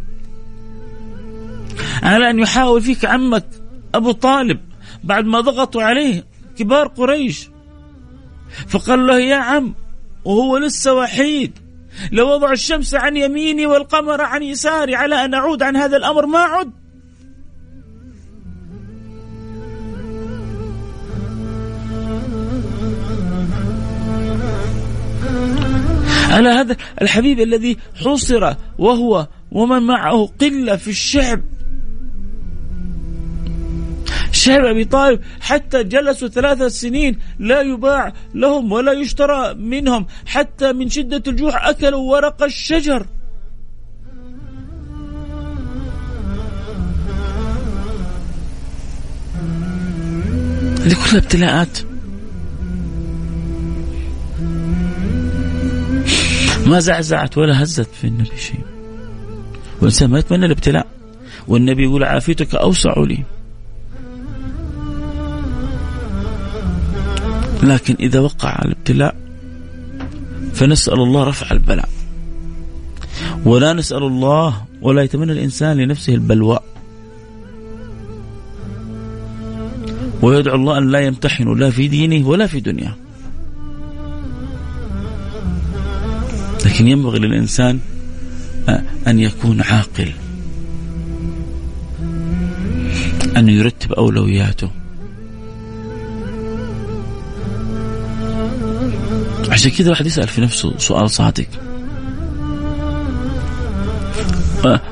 على أن يحاول فيك عمك أبو طالب بعد ما ضغطوا عليه كبار قريش. فقال له يا عم وهو لسه وحيد لو وضع الشمس عن يميني والقمر عن يساري على أن أعود عن هذا الأمر ما عد على هذا الحبيب الذي حصر وهو ومن معه قلة في الشعب. شعب أبي طالب حتى جلسوا ثلاثة سنين لا يباع لهم ولا يشترى منهم حتى من شدة الجوع أكلوا ورق الشجر. هذه كلها ابتلاءات ما زعزعت ولا هزت في النبي شيء. والإنسان ما يتمنى الابتلاء والنبي يقول عافيتك أوسع لي. لكن إذا وقع الابتلاء فنسأل الله رفع البلاء. ولا نسأل الله ولا يتمنى الإنسان لنفسه البلواء. ويدعو الله أن لا يمتحن لا في دينه ولا في دنياه. لكن ينبغي للإنسان أن يكون عاقل أن يرتب أولوياته. عشان كذا الواحد يسأل في نفسه سؤال صادق.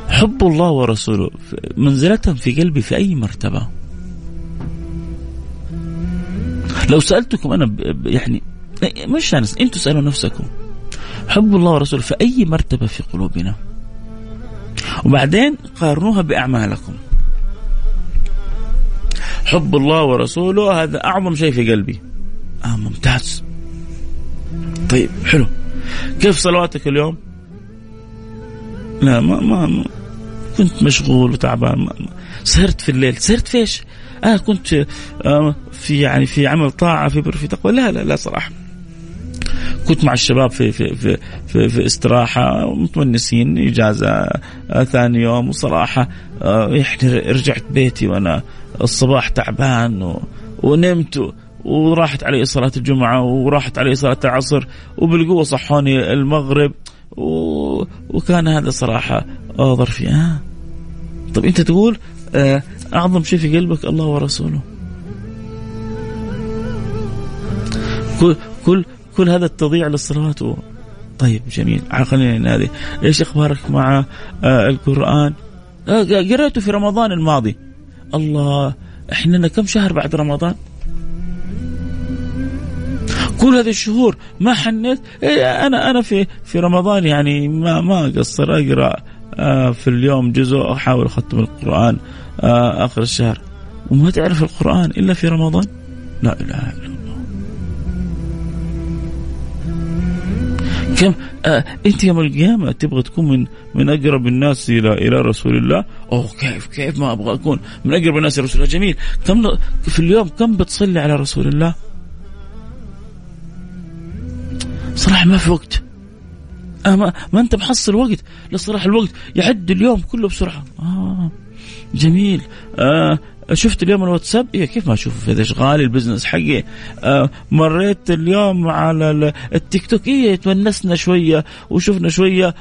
حب الله ورسوله منزلتهم في قلبي في أي مرتبة؟ لو سألتكم أنا يعني مش أنا أنتم سألوا نفسكم. حب الله ورسوله في أي مرتبة في قلوبنا؟ وبعدين قارنوها بأعمالكم. حب الله ورسوله هذا أعظم شيء في قلبي. آه ممتاز. طيب حلو. كيف صلواتك اليوم؟ لا ما ما, ما كنت مشغول وتعبان ما سهرت في الليل. سهرت في إيش؟ آه كنت آه في يعني في عمل طاعة في بر في تقوى. لا لا لا صراحة. كنت مع الشباب في في في, في, في استراحة متونسين إجازة آه، ثاني يوم وصراحة آه، يعني رجعت بيتي وأنا الصباح تعبان و... ونمت وراحت علي صلاة الجمعة وراحت علي صلاة العصر وبالقوة صحوني المغرب و... وكان هذا صراحة ظرفي ها طب أنت تقول آه، أعظم شيء في قلبك الله ورسوله. كل كل كل هذا التضييع للصلوات. طيب جميل. خلينا ننادي. إيش أخبارك مع آه القرآن. آه قريته في رمضان الماضي. الله إحنا كم شهر بعد رمضان؟ كل هذه الشهور ما حنيت. إيه أنا أنا في في رمضان يعني ما ما اقصر أقرأ آه في اليوم جزء أحاول أختم القرآن آه آخر الشهر. وما تعرف القرآن إلا في رمضان؟ لا إله إلا كم آه إنت يوم القيامة تبغى تكون من من أقرب الناس إلى إلى رسول الله؟ أوه كيف كيف ما أبغى أكون من أقرب الناس إلى رسول الله؟ جميل. كم في اليوم كم بتصلي على رسول الله؟ صراحة ما في وقت. آه ما, ما أنت محصل وقت لصراحه الوقت. يعد اليوم كله بسرعة. آه جميل. آه شفت اليوم الواتساب؟ إيه كيف ما أشوف في اشغالي ال business حقي؟ آه مريت اليوم على التيك توك. إيه تونسنا شوية وشفنا شوية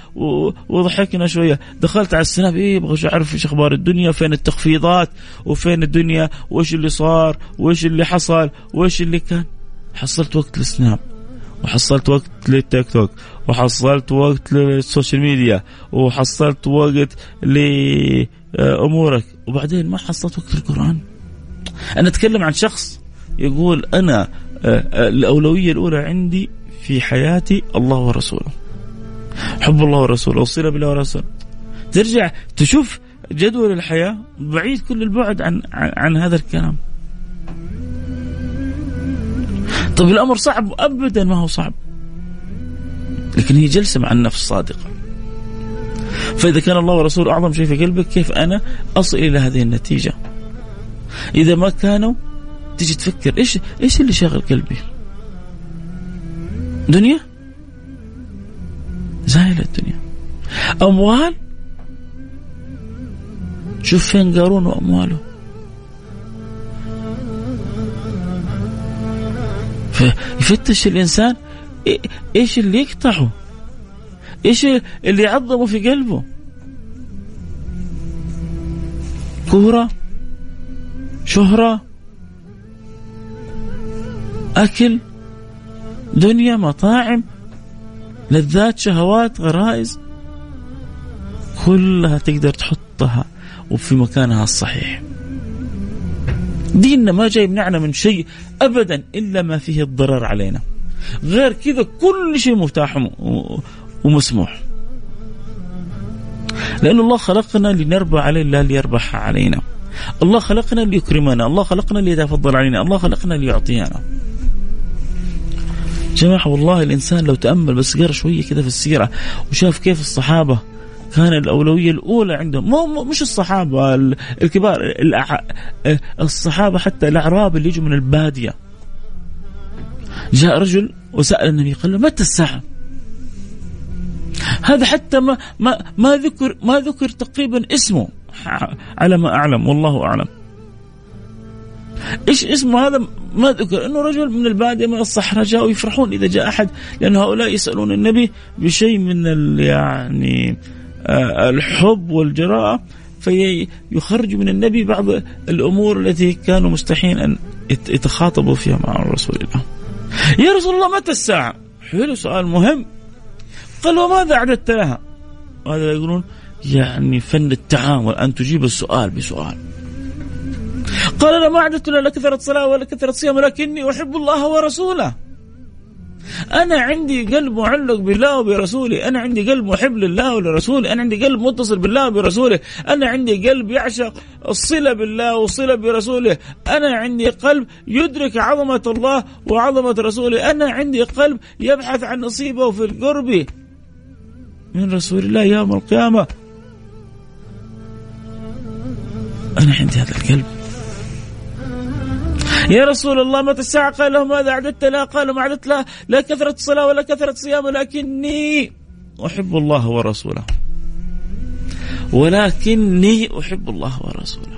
وضحكنا شوية. دخلت على السناب. إيه أبغى أعرف إيش أخبار الدنيا فين التخفيضات وفين الدنيا؟ وإيش اللي صار؟ وإيش اللي حصل؟ وإيش اللي كان؟ حصلت وقت السناب وحصلت وقت للتيك توك وحصلت وقت لل social media وحصلت وقت لأمورك وبعدين ما حصلت وقت القرآن. أنا أتكلم عن شخص يقول أنا آه، الأولوية الأولى عندي في حياتي الله ورسوله. حب الله ورسوله والصلة بالله ورسوله ترجع تشوف جدول الحياة بعيد كل البعد عن, عن, عن هذا الكلام. طيب الأمر صعب ابدا ما هو صعب. لكن هي جلسة مع النفس صادقة. فإذا كان الله ورسوله أعظم شيء في قلبك كيف أنا أصل إلى هذه النتيجة؟ إذا ما كانوا تيجي تفكر إيش إيش اللي شاغل قلبي؟ دنيا؟ زايلة الدنيا. أموال؟ شوف فين قارون وأمواله. فيفتش الإنسان إيش اللي يقطعه؟ إيش اللي يعظمه في قلبه؟ كورة شهرة أكل دنيا مطاعم لذات شهوات غرائز كلها تقدر تحطها وفي مكانها الصحيح ديننا ما جاي يمنعنا من شيء ابدا إلا ما فيه الضرر علينا غير كذا كل شيء متاح ومسموح. لأن الله خلقنا لنربى عليه لا ليربح علينا. الله خلقنا ليكرمنا. الله خلقنا ليتفضل علينا. الله خلقنا ليعطينا. جماعة والله الإنسان لو تأمل بس قرأ شوية كذا في السيرة وشاف كيف الصحابة كان الأولوية الأولى عندهم. مو مش الصحابة الكبار الصحابة حتى الأعراب اللي يجوا من البادية. جاء رجل وسأل النبي قال له متى الساعة؟ هذا حتى ما ما ما ذكر ما ذكر تقريبا اسمه. على ما أعلم والله أعلم. إيش اسمه هذا؟ ما ذكر. إنه رجل من البادية من الصحراء جاءوا يفرحون إذا جاء أحد لأن هؤلاء يسألون النبي بشيء من يعني آه، الحب والجراءة. فيخرج من النبي بعض الأمور التي كانوا مستحيل أن يتخاطبوا فيها مع رسول الله. يا رسول الله متى الساعة؟ حلو سؤال مهم. قال وماذا أعددت لها وهذا يقولون يعني فن التعامل أن تجيب السؤال بسؤال. قال أنا ما أعددت لا كثرة صلاة ولا كثرة صيام ولكني أحب الله ورسوله. أنا عندي قلب معلق بالله وبرسوله. أنا عندي قلب محب لله ولرسوله. أنا عندي قلب متصل بالله وبرسوله. أنا عندي قلب يعشق الصلة بالله والصلة برسوله. أنا عندي قلب يدرك عظمة الله وعظمة رسوله. أنا عندي قلب يبحث عن نصيبه في القرب. من رسول الله يوم القيامة. أنا عندي هذا القلب. يا رسول الله متى الساعة؟ قال له ماذا أعددت لها قال ما أعددت لها لا كثرة الصلاة ولا كثرة الصيام ولكني أحب الله ورسوله. ولكني أحب الله ورسوله.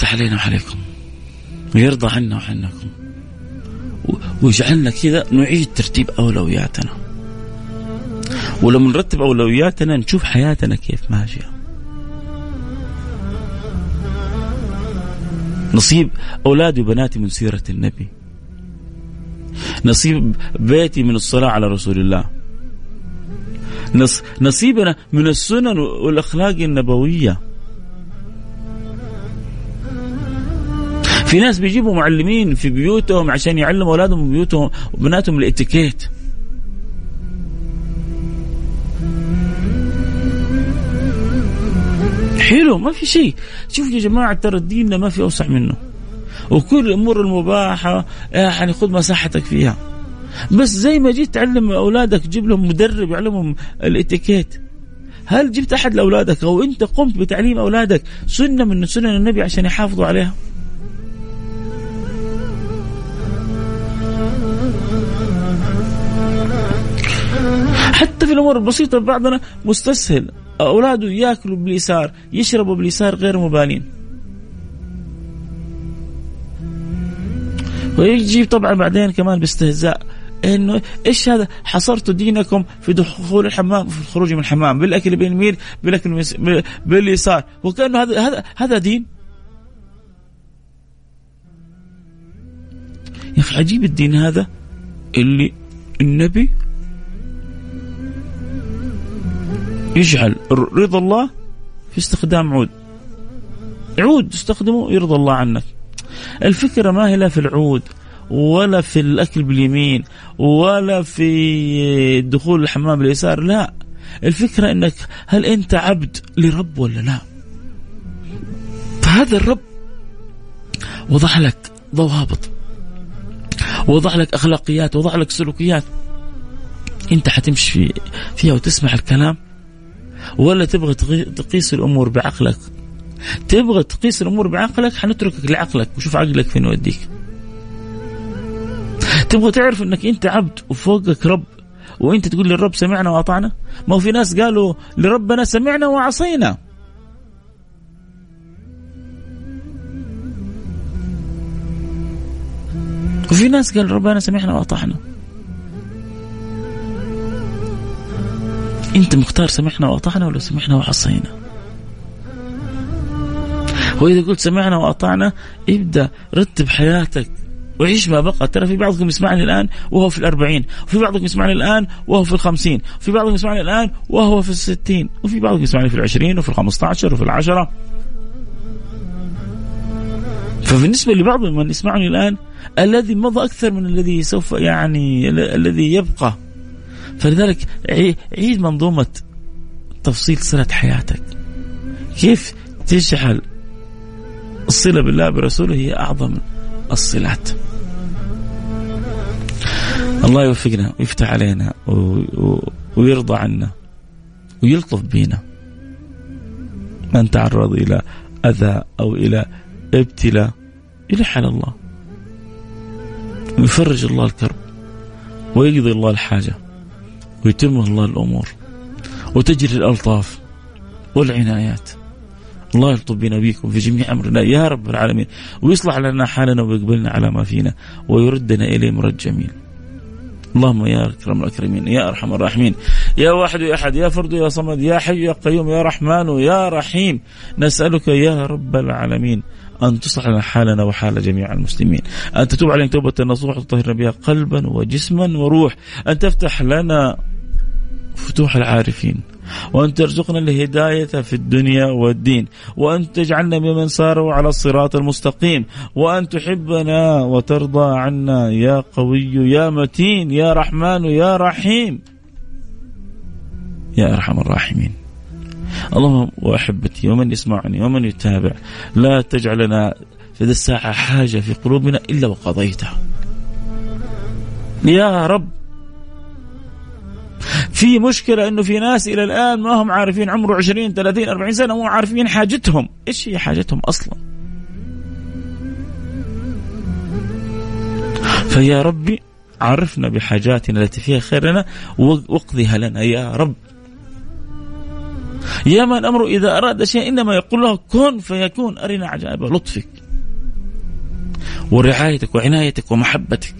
يفتح علينا وعليكم ويرضى عنا وعنكم. ويجعلنا كذا نعيد ترتيب أولوياتنا. ولما نرتب أولوياتنا نشوف حياتنا كيف ماشية. نصيب أولادي وبناتي من سيرة النبي. نصيب بيتي من الصلاة على رسول الله. نصيبنا من السنن والأخلاق النبوية. في ناس بيجيبوا معلمين في بيوتهم عشان يعلموا أولادهم بيوتهم وبناتهم الاتيكيت. حلو ما في شيء. شوف يا جماعة ترى ديننا ما في أوسع منه. وكل الأمور المباحة يعني خذ مساحتك فيها. بس زي ما جيت تعلم أولادك جيب لهم مدرب يعلمهم الاتيكيت. هل جبت أحد لأولادك؟ أو أنت قمت بتعليم أولادك سنة من سنن النبي عشان يحافظوا عليها؟ حتى في الأمور البسيطة بعضنا مستسهل. أولاده يأكلوا باليسار يشربوا باليسار غير مبالين. ويجي طبعا بعدين كمان باستهزاء إنه إيش هذا؟ حصرتوا دينكم في دخول الحمام في الخروج من الحمام بالأكل باليمين بالأكل باليسار. وكأنه هذا هذا هذا دين. يا أخي عجيب الدين هذا اللي النبي يجعل رضا الله في استخدام عود. عود تستخدمه يرضى الله عنك. الفكرة ما هي لا في العود ولا في الأكل باليمين ولا في دخول الحمام باليسار لا. الفكرة أنك هل أنت عبد لرب ولا لا؟ فهذا الرب وضع لك ضوابط وضع لك أخلاقيات وضع لك سلوكيات. أنت حتمشي فيها وتسمع الكلام ولا تبغى تقيس الأمور بعقلك. تبغى تقيس الأمور بعقلك حنتركك لعقلك وشوف عقلك فين يوديك. تبغى تعرف إنك أنت عبد وفوقك رب وأنت تقول للرب سمعنا وأطعنا؟ ما هو في ناس قالوا لربنا سمعنا وعصينا. وفي ناس قال ربنا سمعنا وأطعنا. أنت مختار سمعنا وأطعنا ولا سمعنا وعصينا؟ واذا قلت سمعنا وأطعنا ابدأ رتب حياتك وعيش ما بقى. ترى في بعضكم يسمعني الآن وهو في الأربعين وفي بعضكم يسمعني الآن وهو في الخمسين وفي بعضكم يسمعني الآن وهو في الستين وفي بعضكم يسمعني في العشرين وفي الخمسة عشر وفي العشرة. فبالنسبة لبعض من يسمعني الآن الذي مضى أكثر من الذي سوف يعني الذي يبقى. فلذلك عيد منظومة تفصيل صلة حياتك. كيف تجعل الصلة بالله برسوله هي أعظم الصلات؟ الله يوفقنا ويفتح علينا ويرضى عنا ويلطف بينا. من تعرض إلى أذى أو إلى ابتلاء يلح على الله. ويفرج الله الكرب. ويقضي الله الحاجة. ويتم الله الأمور وتجري الألطاف والعنايات. الله يلطف بنا بكم في جميع أمرنا. يا رب العالمين. ويصلح لنا حالنا ويقبلنا على ما فينا ويردنا إليه مرد جميل اللهم يا أكرم الأكرمين يا أرحم الراحمين يا واحد يا أحد يا فرد يا صمد يا حي يا قيوم يا رحمن يا رحيم. نسألك يا رب العالمين أن تصلح لنا حالنا وحال جميع المسلمين. أن تتوب علينا توبة نصوح وتطهرنا بها قلبا وجسما وروح. أن تفتح لنا فتوح العارفين. وأن ترزقنا الهداية في الدنيا والدين وأن تجعلنا ممن صاروا على الصراط المستقيم وأن تحبنا وترضى عنا. يا قوي يا متين يا رحمن يا رحيم. يا أرحم الراحمين. اللهم وأحبتي ومن يسمعني ومن يتابع لا تجعلنا في ذي الساعة حاجة في قلوبنا إلا وقضيتها. يا رب في مشكلة إنه في ناس إلى الآن ما هم عارفين عمره 20 30 40 سنة مو عارفين حاجتهم، إيش هي حاجتهم أصلا؟ فيا ربي عرفنا بحاجاتنا التي فيها خير لنا واقضيها لنا يا رب. يا من أمره إذا أراد شيئا إنما يقول له كن فيكون أرنا عجائب لطفك ورعايتك وعنايتك ومحبتك.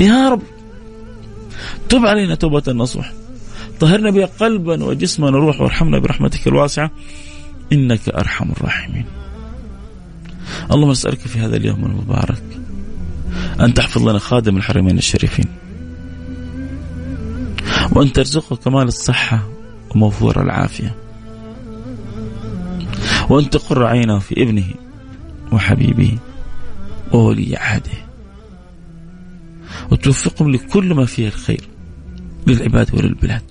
يا رب. تب علينا توبة نصوح طهرنا بها قلبا وجسما وروحا وارحمنا برحمتك الواسعة. إنك أرحم الراحمين. اللهم نسألك في هذا اليوم المبارك أن تحفظ لنا خادم الحرمين الشريفين. وأن ترزقه كمال الصحة وموفور العافية. وأن تقر عينه في ابنه وحبيبه وولي عهده. وتوفقهم لكل ما فيه الخير. للعباد وللبلاد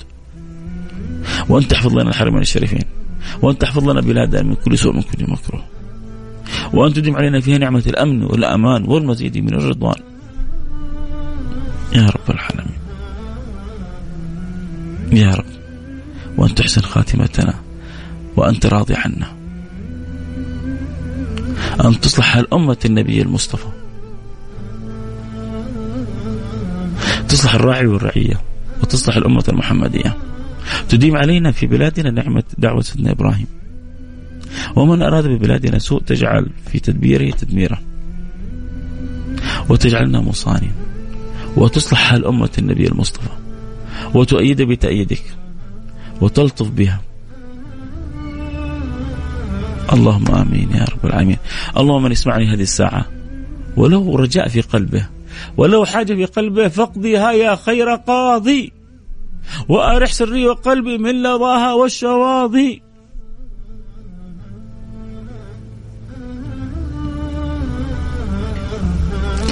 وأن تحفظ لنا الحرمين الشريفين وأن تحفظ لنا بلادنا من كل سوء من كل مكروه. وأن تديم علينا فيها نعمة الأمن والأمان والمزيد من الرضوان. يا رب العالمين. يا رب. وأن تحسن خاتمتنا. وأنت راضي عنا. أن تصلح الأمة النبي المصطفى. تصلح الراعي والرعية. وتصلح الأمة المحمدية. تديم علينا في بلادنا نعمة دعوة سيدنا إبراهيم. ومن أراد ببلادنا سوء تجعل في تدبيره تدميره وتجعلنا مصانين وتصلح حال أمة النبي المصطفى. وتؤيد بتأييدك. وتلطف بها. اللهم آمين يا رب العالمين. اللهم من يسمعني هذه الساعة. ولو رجاء في قلبه. ولو حاجة في قلبه فاقضيها يا خير قاضي. وأرح سري وقلبي من لظاها والشواظي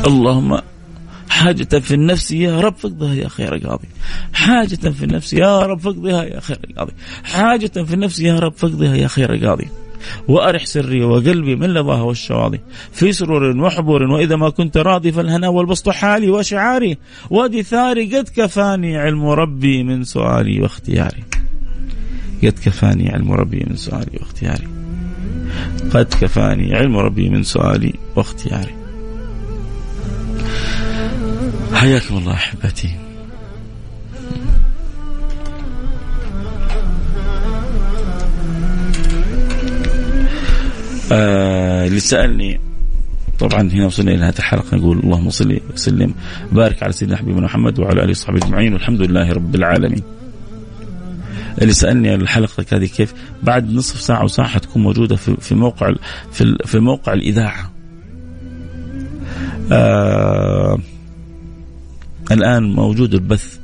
اللهم حاجة في النفس يا رب فقدها يا خير قاضي. حاجة في النفس يا رب فقدها يا خير قاضي. حاجة في النفس يا رب فقدها يا خير قاضي. وأرح سري وقلبي من لظاها والشواضي في سرور وحبور وإذا ما كنت راضي فالهنا والبسط حالي وشعاري. ودثاري قد كفاني علم ربي من سؤالي واختياري. قد كفاني علم ربي من سؤالي واختياري. قد كفاني علم ربي من سؤالي واختياري. حياكم الله أحبتي. آه اللي سألني طبعا هنا وصلنا إلى هذه الحلقة نقول اللهم صل وسلم بارك على سيدنا حبيبنا محمد وعلى آله وصحبه أجمعين والحمد لله رب العالمين. اللي سألني الحلقة هذه كيف بعد نصف ساعة وساعه حتكون موجودة في في موقع في في موقع الإذاعة. آه الآن موجود البث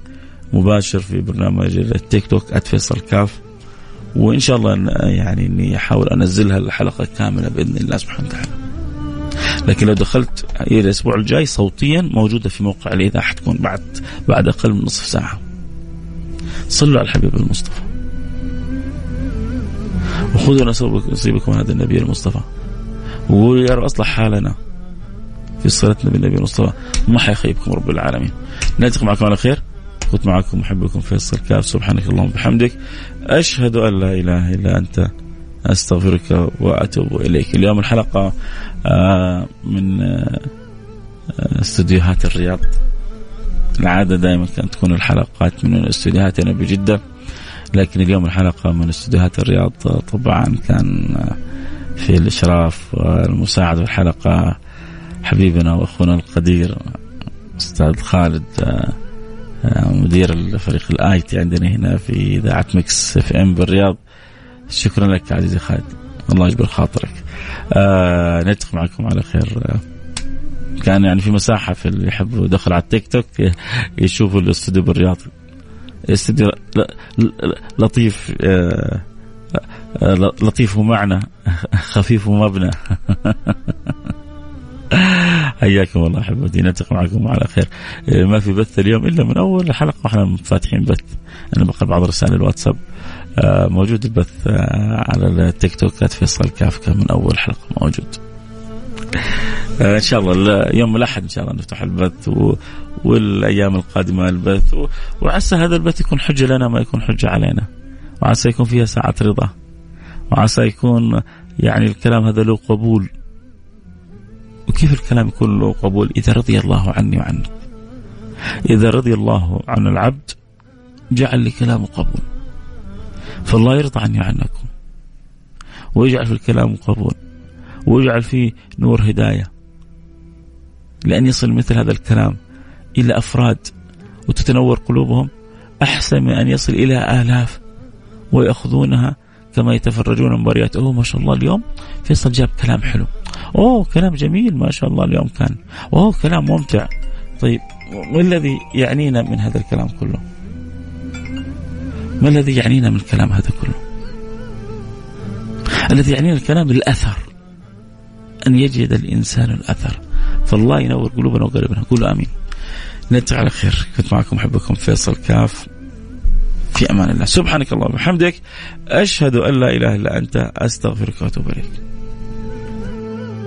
مباشر في برنامج التيك توك @فيصل كاف وإن شاء الله يعني إني أحاول أنزلها الحلقة كاملة بإذن الله سبحانه وتعالى. لكن لو دخلت إلى الأسبوع الجاي صوتيا موجودة في موقع الإذاعة حتكون بعد بعد أقل من نصف ساعة. صلوا على الحبيب المصطفى. وخذوا نصيبكم هذا النبي المصطفى. وقولوا يا رب أصلح حالنا في صلتنا بالنبي المصطفى ما حيخيبكم رب العالمين. نلتقي معكم على خير. كنت معكم محبكم فيصل كاف. سبحانك اللهم وبحمدك. أشهد أن لا إله إلا أنت. أستغفرك وأتوب إليك. اليوم الحلقة من استديوهات الرياض. العادة دائما كانت تكون الحلقات من استديوهاتنا بجدة لكن اليوم الحلقة من استديوهات الرياض طبعا كان في الإشراف والمساعدة في الحلقة حبيبنا وأخونا القدير أستاذ خالد مدير فريق ال IT عندنا هنا في اذاعة Mix FM بالرياض. شكرا لك عزيزي خالد. الله يجبر خاطرك. آه نلتقي معكم على خير. آه كان يعني في مساحة في اللي يحب يدخل على التيك توك يشوفوا الاستوديو بالرياض. استوديو لطيف آه لطيف ومعنى خفيف ومبنى. حياكم الله أحبتي نلتقي معكم على خير. ما في بث اليوم إلا من أول الحلقة وإحنا فاتحين بث. أنا بقرا بعض رسائل الواتساب. موجود البث على التيك توك فيصل كافكا من أول حلقة موجود. إن شاء الله يوم الأحد إن شاء الله نفتح البث و... والأيام القادمة البث و... وعسى هذا البث يكون حجة لنا ما يكون حجة علينا. وعسى يكون فيها ساعة رضا. وعسى يكون يعني الكلام هذا له قبول. وكيف الكلام يكون له قبول؟ إذا رضي الله عني وعنك. إذا رضي الله عن العبد جعل لكلامه قبول. فالله يرضى عني وعنكم. ويجعل في الكلام قبول. ويجعل فيه نور هداية. لأن يصل مثل هذا الكلام إلى أفراد وتتنور قلوبهم. أحسن من أن يصل إلى آلاف ويأخذونها كما يتفرجون مباريات. أوه ما شاء الله اليوم فيصل جاب كلام حلو. أوه كلام جميل ما شاء الله اليوم كان. أوه كلام ممتع. طيب ما الذي يعنينا من هذا الكلام كله؟ ما الذي يعنينا من الكلام هذا كله؟ الذي يعنينا الكلام الأثر. أن يجد الإنسان الأثر. فالله ينور قلوبنا وقلبنا. قولوا آمين. نلتقي على خير. كنت معكم أحبكم فيصل كاف. في أمان الله. سبحانك اللهم وبحمدك. أشهد أن لا إله إلا أنت. أستغفرك وأتوب إليك.